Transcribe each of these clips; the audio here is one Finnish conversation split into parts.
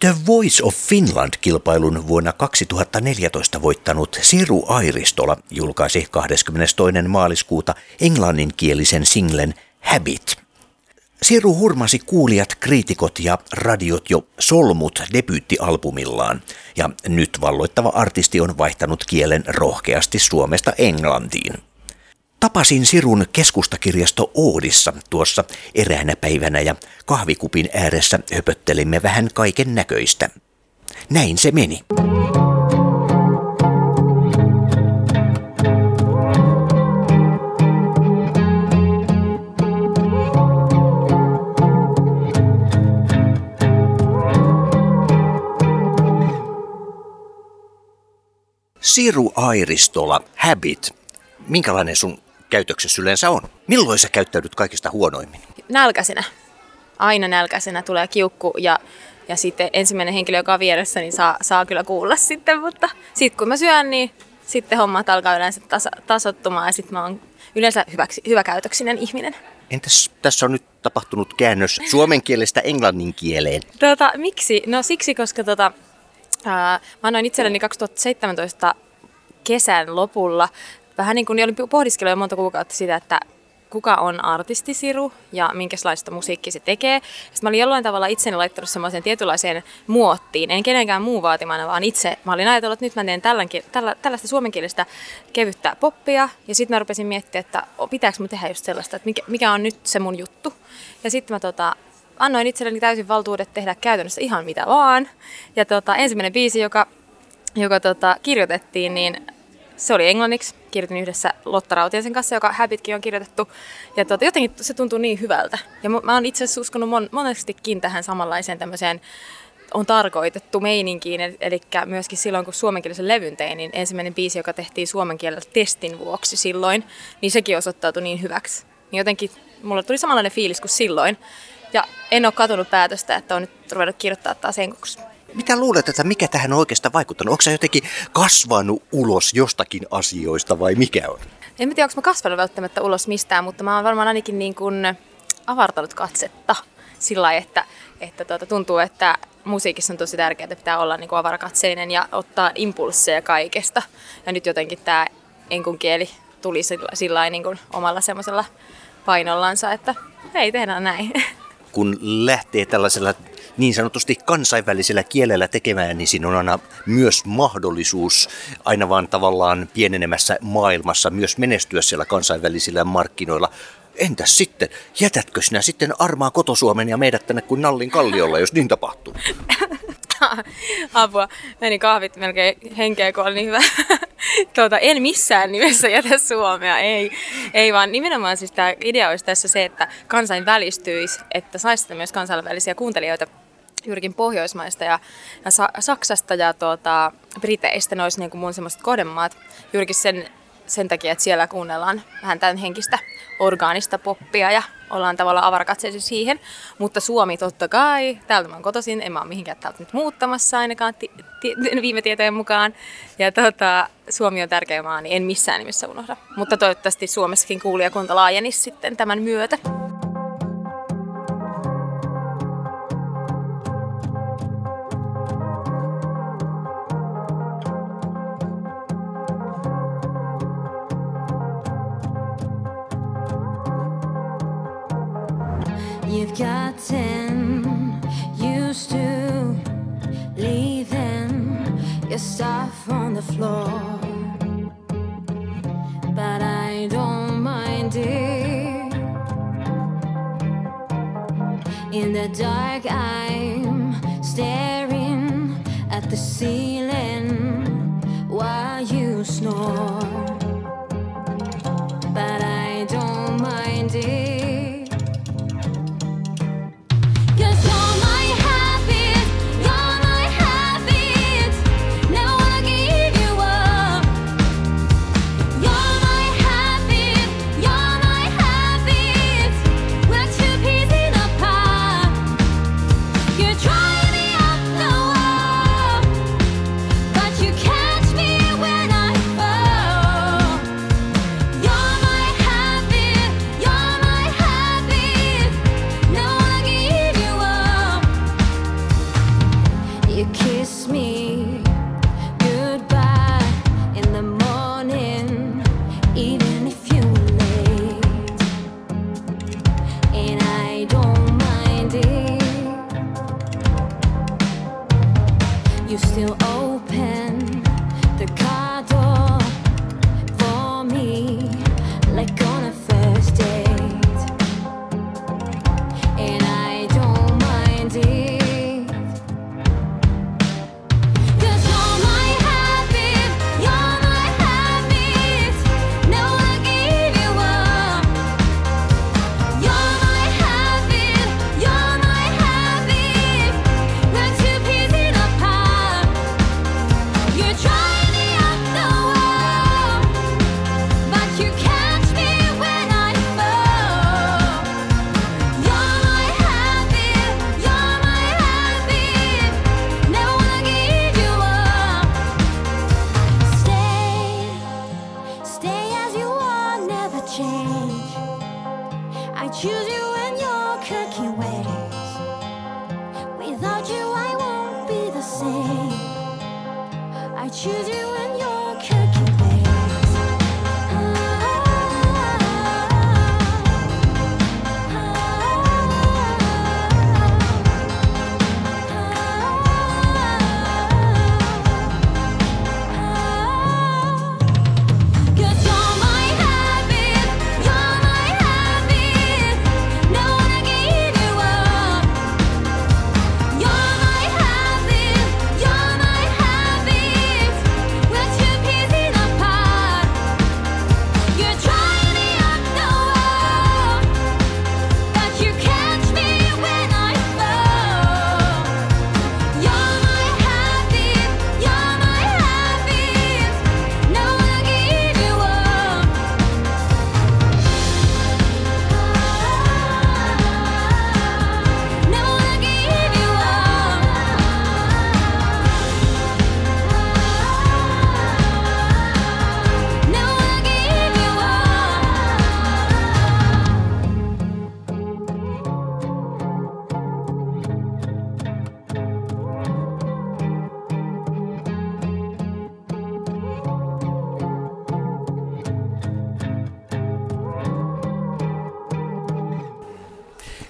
The Voice of Finland-kilpailun vuonna 2014 voittanut Siru Airistola julkaisi 22. maaliskuuta englanninkielisen singlen Habit. Siru hurmasi kuulijat, kriitikot ja radiot jo solmut debyyttialbumillaan, ja nyt valloittava artisti on vaihtanut kielen rohkeasti Suomesta Englantiin. Tapasin Sirun keskustakirjasto Oodissa tuossa eräänä päivänä ja kahvikupin ääressä höpöttelimme vähän kaiken näköistä. Näin se meni. Siru Airistola, Habit. Minkälainen sun käytöksessä yleensä on? Milloin sä käyttäydyt kaikista huonoimmin? Nälkäisenä. Aina nälkäisenä tulee kiukku ja, ja sitten ensimmäinen henkilö, joka on vieressä, niin saa, saa kyllä kuulla sitten, mutta sitten kun mä syön, niin sitten hommat alkaa yleensä tasa, tasottumaan ja sitten mä oon yleensä hyväksi, hyväkäytöksinen ihminen. Entäs tässä on nyt tapahtunut käännös suomen kielestä englannin kieleen? Tota, miksi? No siksi, koska tota, ää, mä annoin itselleni 2017 kesän lopulla vähän niin kuin olin pohdiskellut jo monta kuukautta sitä, että kuka on artisti Siru ja minkälaista musiikkia se tekee. Sitten mä olin jollain tavalla itseni laittanut semmoiseen tietynlaiseen muottiin, en kenenkään muu vaatimana, vaan itse. Mä olin ajatellut, että nyt mä teen tällankin, tällä, tällaista suomenkielistä kevyttä poppia. Ja sitten mä rupesin miettimään, että pitääkö mun tehdä just sellaista, että mikä, mikä on nyt se mun juttu. Ja sitten mä tota, annoin itselleni täysin valtuudet tehdä käytännössä ihan mitä vaan. Ja tota, ensimmäinen biisi, joka, joka tota, kirjoitettiin, niin se oli englanniksi. Kirjoitin yhdessä Lotta Rautiaisen kanssa, joka Habitkin on kirjoitettu. Ja tuota, jotenkin se tuntuu niin hyvältä. Ja mä oon itse asiassa uskonut mon- monestikin tähän samanlaiseen tämmöiseen on tarkoitettu meininkiin, eli myöskin silloin kun suomenkielisen levyn tein, niin ensimmäinen biisi, joka tehtiin suomen kielellä testin vuoksi silloin, niin sekin osoittautui niin hyväksi. Niin jotenkin mulla tuli samanlainen fiilis kuin silloin. Ja en ole katunut päätöstä, että on nyt ruvennut kirjoittaa taas enkuksi. Mitä luulet, että mikä tähän on oikeastaan vaikuttanut? Onko se jotenkin kasvanut ulos jostakin asioista vai mikä on? En tiedä, onko mä kasvanut välttämättä ulos mistään, mutta mä oon varmaan ainakin niin kuin avartanut katsetta sillä lailla, että, että tuota, tuntuu, että musiikissa on tosi tärkeää, että pitää olla niin kuin avarakatseinen ja ottaa impulsseja kaikesta. Ja nyt jotenkin tämä enkun kieli tuli sillä, sillä niin kuin omalla semmoisella painollansa, että hei, tehdään näin. Kun lähtee tällaisella niin sanotusti kansainvälisellä kielellä tekemään, niin siinä on aina myös mahdollisuus aina vaan tavallaan pienenemässä maailmassa myös menestyä siellä kansainvälisillä markkinoilla. Entäs sitten, jätätkö sinä sitten armaa kotosuomen ja meidät tänne kuin Nallin kalliolla, jos niin tapahtuu? Apua, meni kahvit melkein henkeä, kun oli niin hyvä. tuota, en missään nimessä jätä Suomea, ei, ei vaan nimenomaan siis tämä idea olisi tässä se, että kansainvälistyisi, että saisi myös kansainvälisiä kuuntelijoita juurikin Pohjoismaista ja, ja Sa- Saksasta ja tuota, Briteistä, ne olisi niin kuin mun semmoiset kohdemaat. Juurikin sen, sen takia, että siellä kuunnellaan vähän tämän henkistä orgaanista poppia ja ollaan tavallaan avarakatseisia siihen. Mutta Suomi totta kai, täältä mä oon kotoisin, en mä ole mihinkään täältä nyt muuttamassa ainakaan ti- ti- viime tietojen mukaan. Ja tota, Suomi on tärkeä maa, niin en missään nimessä unohda. Mutta toivottavasti Suomessakin kuulijakunta laajenisi sitten tämän myötä.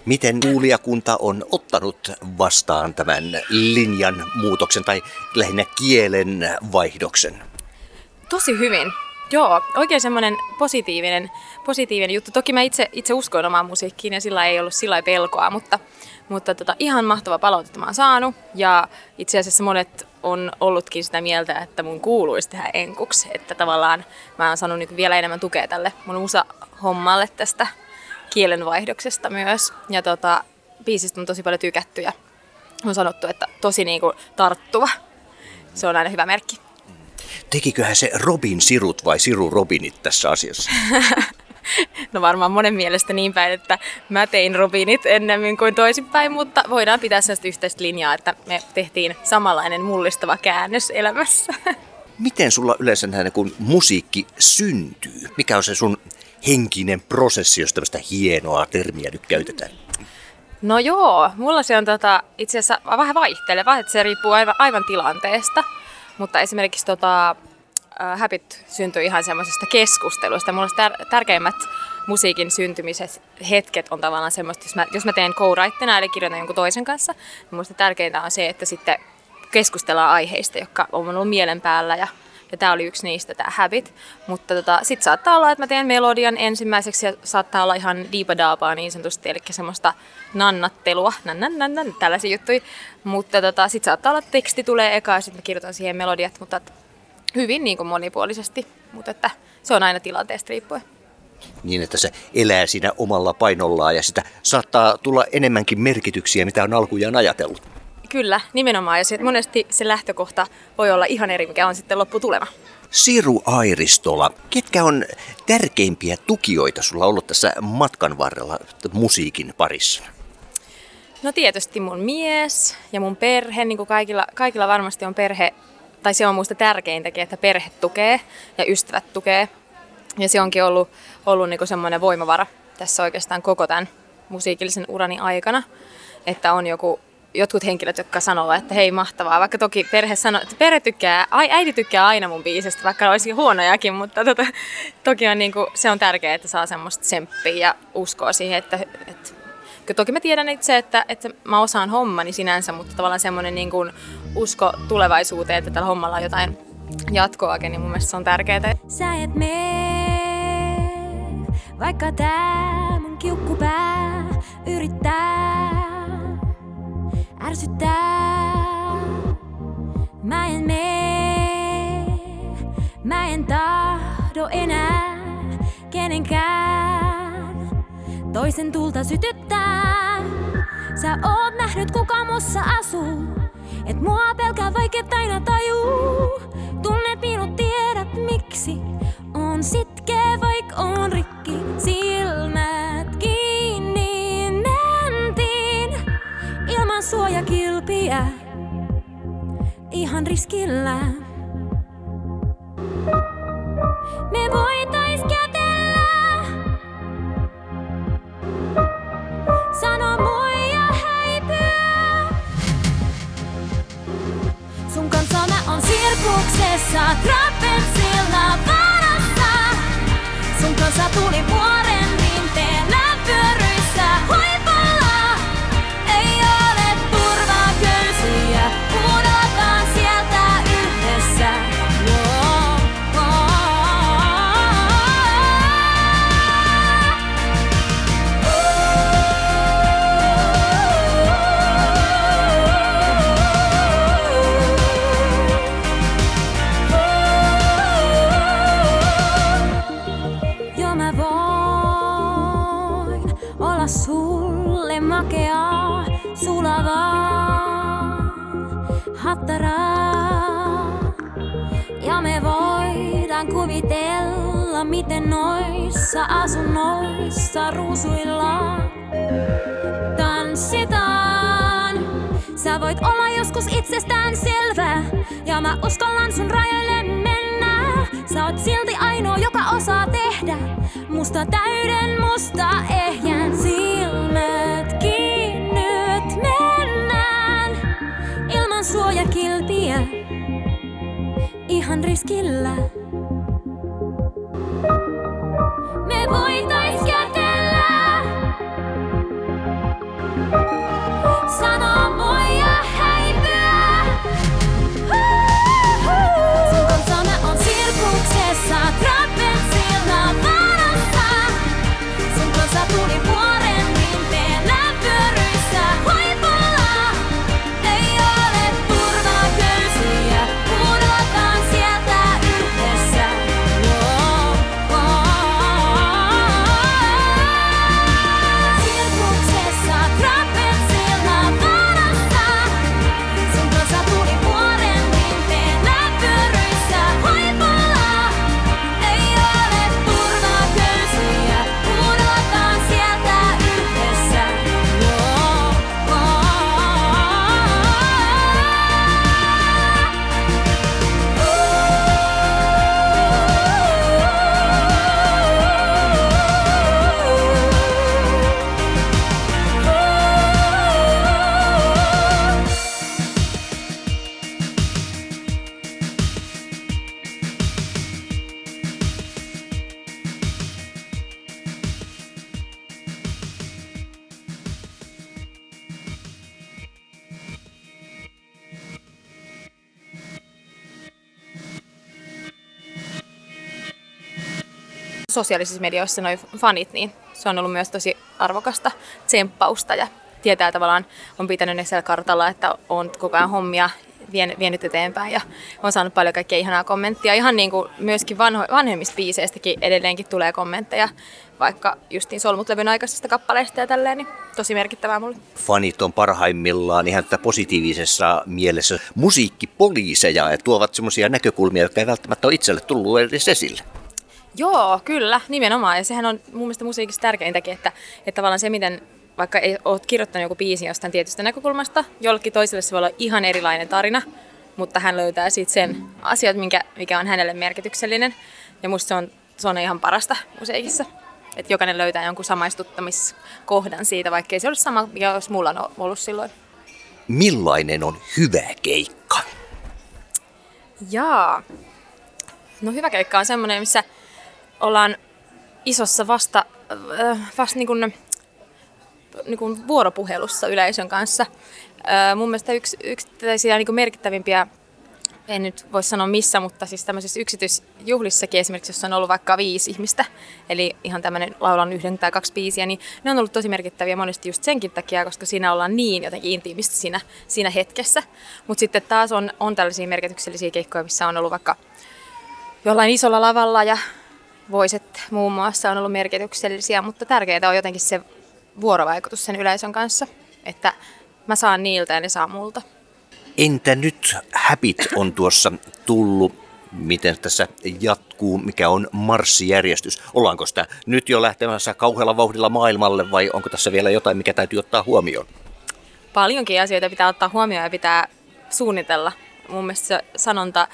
Miten kuulijakunta on ottanut vastaan tämän linjan muutoksen tai lähinnä kielen vaihdoksen? Tosi hyvin. Joo, oikein semmoinen positiivinen, positiivinen juttu. Toki mä itse, itse uskoin omaan musiikkiin ja sillä ei ollut sillä pelkoa, mutta, mutta tota, ihan mahtava palautetta mä oon saanut. Ja itse asiassa monet on ollutkin sitä mieltä, että mun kuuluisi tehdä enkuksi. Että tavallaan mä oon saanut niin vielä enemmän tukea tälle mun musa-hommalle tästä kielenvaihdoksesta myös. Ja tota, biisistä on tosi paljon tykätty ja on sanottu, että tosi niin kuin tarttuva. Se on aina hyvä merkki. Tekiköhän se Robin Sirut vai Siru Robinit tässä asiassa? No varmaan monen mielestä niin päin, että mä tein Robinit ennemmin kuin toisinpäin, mutta voidaan pitää sellaista yhteistä linjaa, että me tehtiin samanlainen mullistava käännös elämässä. Miten sulla yleensä näin, kun musiikki syntyy? Mikä on se sun henkinen prosessi, jos tämmöistä hienoa termiä nyt käytetään? No joo, mulla se on tota, itse asiassa vähän vaihteleva, että se riippuu aivan, aivan tilanteesta. Mutta esimerkiksi tota, Habit syntyi ihan semmoisesta keskustelusta. Mulla tär- tärkeimmät musiikin syntymiset hetket on tavallaan semmoista, jos mä, jos mä teen co eli kirjoitan jonkun toisen kanssa, niin musta tärkeintä on se, että sitten keskustellaan aiheista, jotka on ollut mielen päällä ja ja tämä oli yksi niistä, tämä Habit. Mutta tota, sitten saattaa olla, että mä teen melodian ensimmäiseksi ja saattaa olla ihan diipadaapaa niin sanotusti, eli semmoista nannattelua, nan, nan, nan, nan, tällaisia juttuja. Mutta tota, sitten saattaa olla, että teksti tulee eka ja sitten mä kirjoitan siihen melodiat, mutta hyvin niin kuin monipuolisesti. Mutta että se on aina tilanteesta riippuen. Niin, että se elää siinä omalla painollaan ja sitä saattaa tulla enemmänkin merkityksiä, mitä on alkujaan ajatellut. Kyllä, nimenomaan. Ja sit monesti se lähtökohta voi olla ihan eri, mikä on sitten lopputulema. Siru Airistola, ketkä on tärkeimpiä tukijoita sulla ollut tässä matkan varrella musiikin parissa? No tietysti mun mies ja mun perhe, niin kuin kaikilla, kaikilla varmasti on perhe, tai se on muista tärkeintäkin, että perhe tukee ja ystävät tukee. Ja se onkin ollut, ollut niin semmoinen voimavara tässä oikeastaan koko tämän musiikillisen urani aikana, että on joku jotkut henkilöt, jotka sanoo, että hei mahtavaa, vaikka toki perhe sanoo, että perhe tykkää, ai, äiti tykkää aina mun biisistä, vaikka olisi huonojakin, mutta tota, toki on, niin kuin, se on tärkeää, että saa semmoista tsemppiä ja uskoa siihen, että, että toki mä tiedän itse, että, että mä osaan hommani sinänsä, mutta tavallaan semmoinen niin kuin usko tulevaisuuteen, että tällä hommalla on jotain jatkoakin, niin mun mielestä se on tärkeää. Sä et mene, vaikka tää mun kiukkupää yrittää ärsyttää. Mä en mene, mä en tahdo enää kenenkään toisen tulta sytyttää. Sä oot nähnyt kuka mussa asuu, et mua pelkää vaikeet aina tajuu. Tunnet minut, tiedät miksi. On sitkeä, vaik on rikki. Silmät Ilman suojakilpiä. Ihan riskillä. Me voitais kätellä. Sano moi ja häipyä. Sun kanssa mä on sirkuksessa, trapetsilla varassa. Sun kanssa tuli vuoren sulle makea, sulavaa, hattaraa. Ja me voidaan kuvitella, miten noissa asunnoissa ruusuillaan tanssitaan. Sä voit olla joskus itsestään selvä ja mä uskallan sun rajoille mennä. Sä oot silti ainoa, joka osaa musta täyden musta ehjän silmät kiinnyt mennään ilman suojakilpiä ihan riskillä. Me voitais Sosiaalisissa medioissa noi fanit, niin se on ollut myös tosi arvokasta tsemppausta ja tietää tavallaan, on pitänyt ne siellä kartalla, että on koko ajan hommia vien, vienyt eteenpäin ja on saanut paljon kaikkea ihanaa kommenttia. Ihan niin kuin myöskin vanho, vanhemmista biiseistäkin edelleenkin tulee kommentteja, vaikka justiin Solmut-levyn aikaisesta kappaleista ja tälleen, niin tosi merkittävää mulle. Fanit on parhaimmillaan ihan tätä positiivisessa mielessä musiikkipoliiseja ja tuovat semmoisia näkökulmia, jotka ei välttämättä ole itselle tullut edes esille. Joo, kyllä, nimenomaan. Ja sehän on mun mielestä musiikissa tärkeintäkin, että, että tavallaan se, miten vaikka ei oot kirjoittanut joku biisi jostain tietystä näkökulmasta, jollekin toiselle se voi olla ihan erilainen tarina, mutta hän löytää siitä sen asiat, minkä, mikä on hänelle merkityksellinen. Ja musta se on, se on ihan parasta musiikissa. Että jokainen löytää jonkun samaistuttamiskohdan siitä, vaikkei se olisi sama, mikä olisi mulla on ollut silloin. Millainen on hyvä keikka? Jaa. No hyvä keikka on semmoinen, missä ollaan isossa vasta, äh, vasta niin kuin niin kuin vuoropuhelussa yleisön kanssa. Öö, mun mielestä yksi, yksi niin kuin merkittävimpiä en nyt voi sanoa missä, mutta siis tämmöisissä yksityisjuhlissakin esimerkiksi, jossa on ollut vaikka viisi ihmistä, eli ihan tämmöinen laulan yhden tai kaksi biisiä, niin ne on ollut tosi merkittäviä monesti just senkin takia, koska siinä ollaan niin jotenkin intiimisti siinä, siinä hetkessä. Mutta sitten taas on, on tällaisia merkityksellisiä keikkoja, missä on ollut vaikka jollain isolla lavalla ja voiset muun muassa on ollut merkityksellisiä, mutta tärkeää on jotenkin se vuorovaikutus sen yleisön kanssa, että mä saan niiltä ja ne saa multa. Entä nyt Habit on tuossa tullut? Miten tässä jatkuu? Mikä on marssijärjestys? Ollaanko sitä nyt jo lähtemässä kauhealla vauhdilla maailmalle vai onko tässä vielä jotain, mikä täytyy ottaa huomioon? Paljonkin asioita pitää ottaa huomioon ja pitää suunnitella. Mun mielestä se sanonta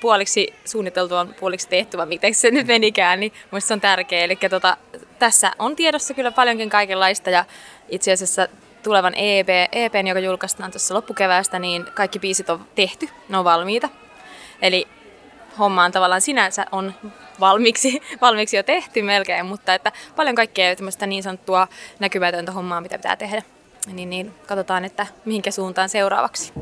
puoliksi suunniteltu on puoliksi tehty, vai miten se nyt menikään, niin muista se on tärkeä. Eli tota, tässä on tiedossa kyllä paljonkin kaikenlaista ja itse asiassa tulevan EP, EPn, joka julkaistaan tuossa loppukeväästä, niin kaikki biisit on tehty, ne on valmiita. Eli homma on tavallaan sinänsä on valmiiksi, valmiiksi jo tehty melkein, mutta että paljon kaikkea tämmöistä niin sanottua näkymätöntä hommaa, mitä pitää tehdä. Niin, niin katsotaan, että mihinkä suuntaan seuraavaksi.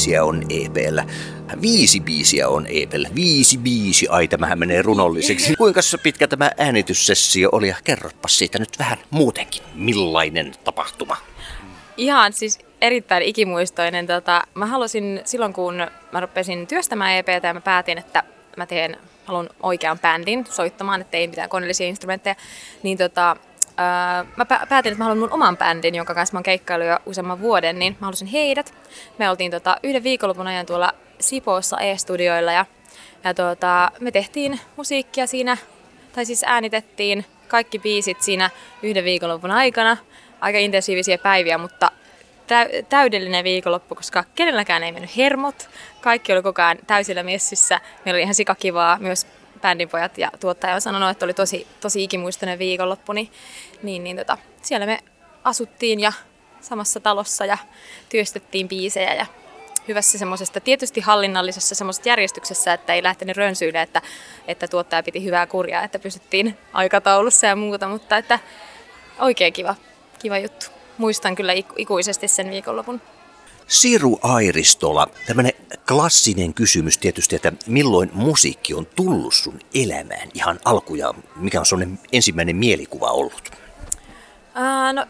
Biisiä on EPllä. Viisi biisiä on EPllä. Viisi biisi. Ai, tämähän menee runolliseksi. Kuinka pitkä tämä äänityssessio oli? Ja kerropa siitä nyt vähän muutenkin. Millainen tapahtuma? Ihan siis erittäin ikimuistoinen. Tota, mä halusin silloin, kun mä rupesin työstämään EPtä ja mä päätin, että mä teen, haluan oikean bändin soittamaan, että ei mitään koneellisia instrumentteja, niin tota, Öö, mä pä- päätin, että mä haluan mun oman bändin, jonka kanssa mä oon keikkaillut jo useamman vuoden, niin mä halusin heidät. Me oltiin tota, yhden viikonlopun ajan tuolla Sipoossa E-studioilla ja, ja tota, me tehtiin musiikkia siinä, tai siis äänitettiin kaikki biisit siinä yhden viikonlopun aikana. Aika intensiivisiä päiviä, mutta tä- täydellinen viikonloppu, koska kenelläkään ei mennyt hermot. Kaikki oli koko ajan täysillä messissä. Meillä oli ihan sikakivaa. Myös bändinpojat ja tuottaja on sanonut, että oli tosi, tosi ikimuistoinen viikonloppu. Niin, niin, niin tota, siellä me asuttiin ja samassa talossa ja työstettiin biisejä ja hyvässä semmoisesta tietysti hallinnallisessa semmoisessa järjestyksessä, että ei lähtenyt rönsyille, että, että tuottaja piti hyvää kurjaa, että pysyttiin aikataulussa ja muuta, mutta että oikein kiva, kiva juttu. Muistan kyllä ikuisesti sen viikonlopun. Siru Airistola, tämmöinen klassinen kysymys tietysti, että milloin musiikki on tullut sun elämään ihan alkuja, mikä on sellainen ensimmäinen mielikuva ollut? Ää, no,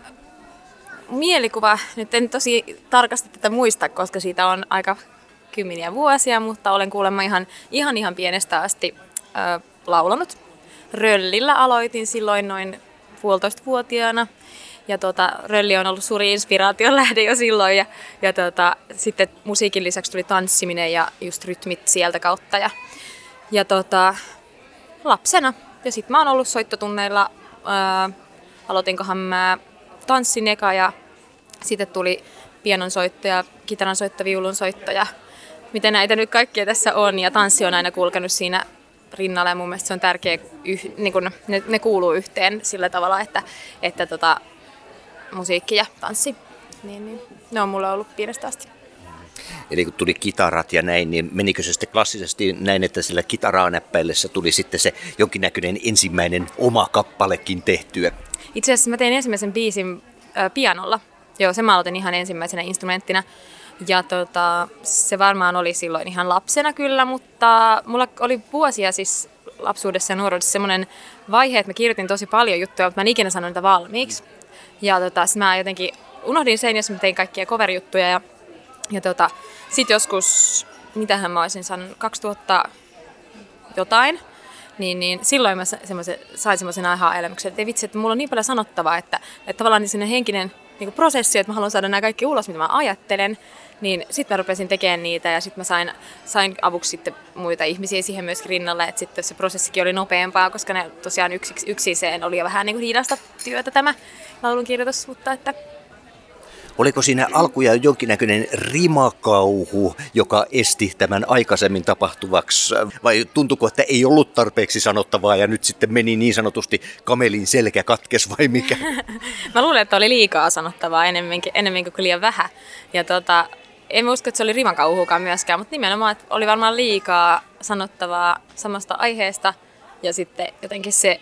mielikuva, nyt en tosi tarkasti tätä muista, koska siitä on aika kymmeniä vuosia, mutta olen kuulemma ihan ihan, ihan pienestä asti ää, laulanut. Röllillä aloitin silloin noin puolitoista vuotiaana ja tota, Rölli on ollut suuri inspiraation lähde jo silloin. Ja, ja tota, sitten musiikin lisäksi tuli tanssiminen ja just rytmit sieltä kautta. Ja, ja tota, lapsena. Ja sitten mä oon ollut soittotunneilla. Ää, aloitinkohan mä tanssin eka ja sitten tuli pianonsoitto ja kitaransoitto, viulunsoitto ja miten näitä nyt kaikkia tässä on. Ja tanssi on aina kulkenut siinä rinnalla ja mun mielestä se on tärkeä, yh, niin kun ne, ne kuuluu yhteen sillä tavalla, että, että tota, musiikki ja tanssi. Niin, niin. Ne on mulle ollut pienestä asti. Eli kun tuli kitarat ja näin, niin menikö se sitten klassisesti näin, että sillä kitaraa näppäillessä tuli sitten se jonkinnäköinen ensimmäinen oma kappalekin tehtyä? Itse asiassa mä tein ensimmäisen biisin äh, pianolla. Joo, se mä aloitin ihan ensimmäisenä instrumenttina. Ja tota, se varmaan oli silloin ihan lapsena kyllä, mutta mulla oli vuosia siis lapsuudessa ja nuoruudessa semmoinen vaihe, että mä kirjoitin tosi paljon juttuja, mutta mä en ikinä sanonut niitä valmiiksi. Ja tota, mä jotenkin unohdin sen, jos mä tein kaikkia cover-juttuja. Ja, ja tota, sitten joskus, mitähän mä olisin sanonut, 2000 jotain, niin, niin silloin mä sain semmoisen aha-elämyksen, että ei vitsi, että mulla on niin paljon sanottavaa, että, että tavallaan niin henkinen niin prosessi, että mä haluan saada nämä kaikki ulos, mitä mä ajattelen, niin sitten mä rupesin tekemään niitä ja sitten mä sain, sain avuksi sitten muita ihmisiä siihen myös rinnalle, että sitten se prosessikin oli nopeampaa, koska ne tosiaan yksi, yksiseen oli jo vähän niin kuin hidasta työtä tämä laulunkirjoitus, mutta että Oliko siinä alkuja jonkinnäköinen rimakauhu, joka esti tämän aikaisemmin tapahtuvaksi? Vai tuntuko, että ei ollut tarpeeksi sanottavaa ja nyt sitten meni niin sanotusti kamelin selkä katkes vai mikä? Mä luulen, että oli liikaa sanottavaa enemmänkin, enemmänkin kuin liian vähän. Ja tota, en usko, että se oli rimakauhukaan myöskään, mutta nimenomaan että oli varmaan liikaa sanottavaa samasta aiheesta ja sitten jotenkin se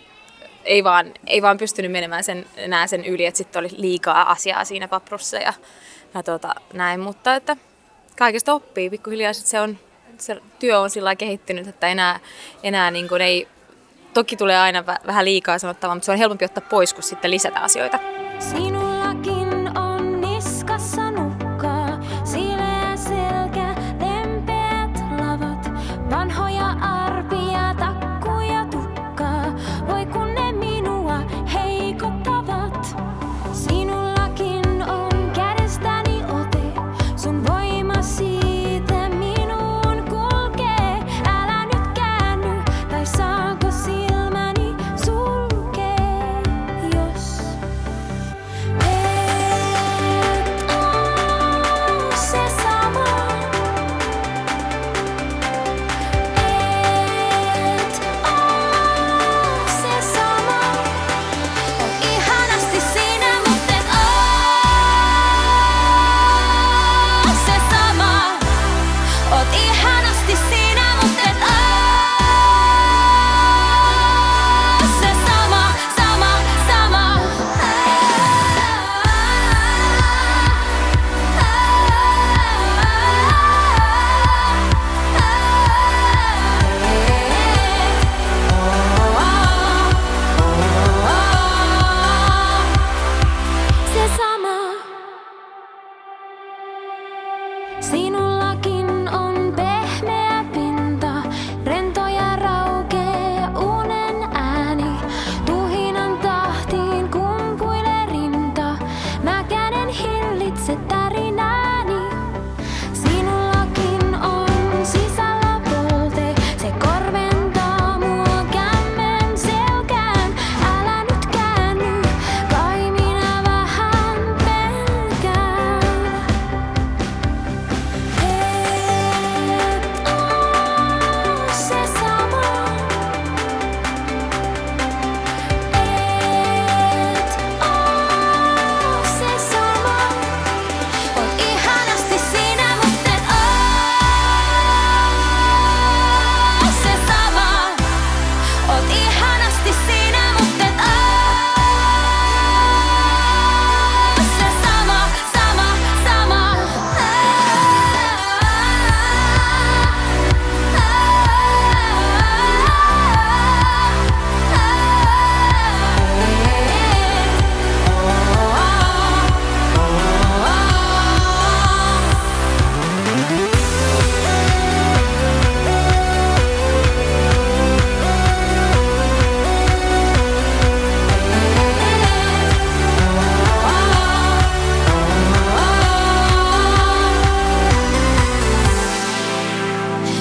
ei vaan, ei vaan pystynyt menemään sen, enää sen yli, että sitten oli liikaa asiaa siinä paprussa ja, ja tota, näin, mutta että kaikesta oppii pikkuhiljaa, että se, on, se työ on sillä kehittynyt, että enää, enää niin kuin ei, toki tulee aina vähän liikaa sanottavaa, mutta se on helpompi ottaa pois, kun sitten lisätä asioita. Sinun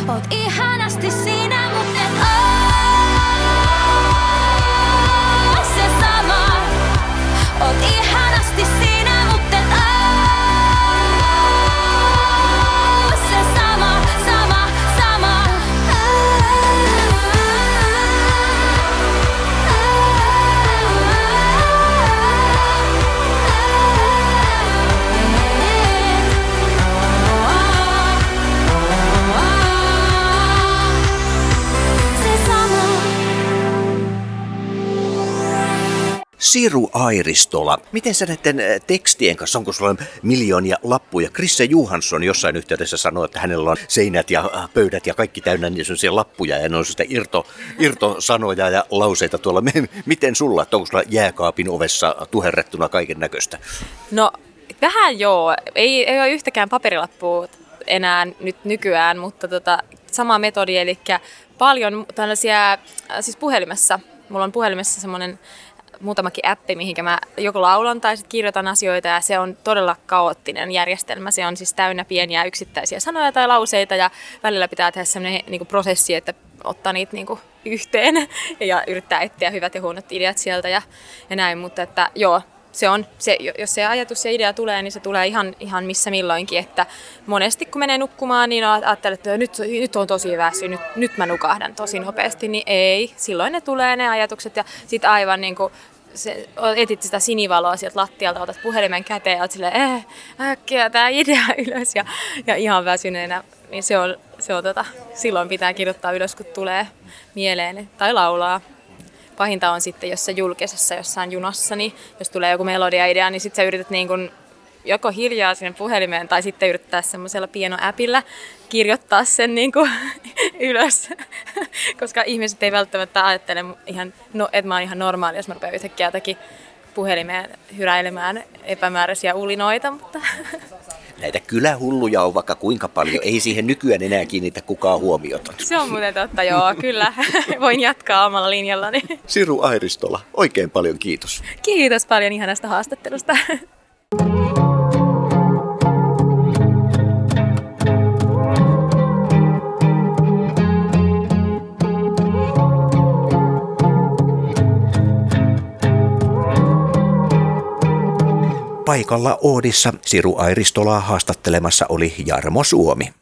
Oot ihanasti siinä, mut Siru Airistola, miten sä näiden eh, tekstien kanssa, onko sulla miljoonia lappuja? Krisse Johansson jossain yhteydessä sanoi, että hänellä on seinät ja äh, pöydät ja kaikki täynnä niin lappuja ja ne on sitä irto, irtosanoja ja lauseita tuolla. Miten sulla, onko sulla jääkaapin ovessa tuherrettuna kaiken näköistä? No vähän joo. Ei, ei ole yhtäkään paperilappua enää nyt nykyään, mutta tota, sama metodi, eli paljon tällaisia, siis puhelimessa, mulla on puhelimessa semmoinen muutamakin appi, mihinkä mä joko laulan tai sit kirjoitan asioita ja se on todella kaoottinen järjestelmä. Se on siis täynnä pieniä yksittäisiä sanoja tai lauseita ja välillä pitää tehdä semmoinen niin prosessi, että ottaa niitä niin kuin yhteen ja yrittää etsiä hyvät ja huonot ideat sieltä ja, ja näin, mutta että joo, se on, se, jos se ajatus ja idea tulee, niin se tulee ihan, ihan missä milloinkin, että monesti kun menee nukkumaan, niin ajattelee, että nyt, nyt on tosi väsy, nyt, nyt mä nukahdan tosi nopeasti, niin ei, silloin ne tulee ne ajatukset ja sitten aivan niin kuin se, etit sitä sinivaloa sieltä lattialta, otat puhelimen käteen ja oot silleen, eh, äkkiä tää idea ylös ja, ja ihan väsyneenä, niin se on, se on tota, silloin pitää kirjoittaa ylös, kun tulee mieleen tai laulaa. Pahinta on sitten, jos sä julkisessa jossain junassa, niin jos tulee joku melodia-idea, niin sitten sä yrität niin kun joko hiljaa sinne puhelimeen tai sitten yrittää semmoisella pienoäpillä kirjoittaa sen niin kuin ylös. Koska ihmiset ei välttämättä ajattele ihan, no, että mä oon ihan normaali, jos mä rupean yhtäkkiä jotakin puhelimeen hyräilemään epämääräisiä ulinoita, mutta Näitä kylähulluja on vaikka kuinka paljon, ei siihen nykyään enää kiinnitä kukaan huomiota. se on muuten totta, joo, kyllä. Voin jatkaa omalla linjallani. Siru Airistola, oikein paljon kiitos. Kiitos paljon ihanasta haastattelusta. Paikalla Oodissa Siru Airistolaa haastattelemassa oli Jarmo Suomi.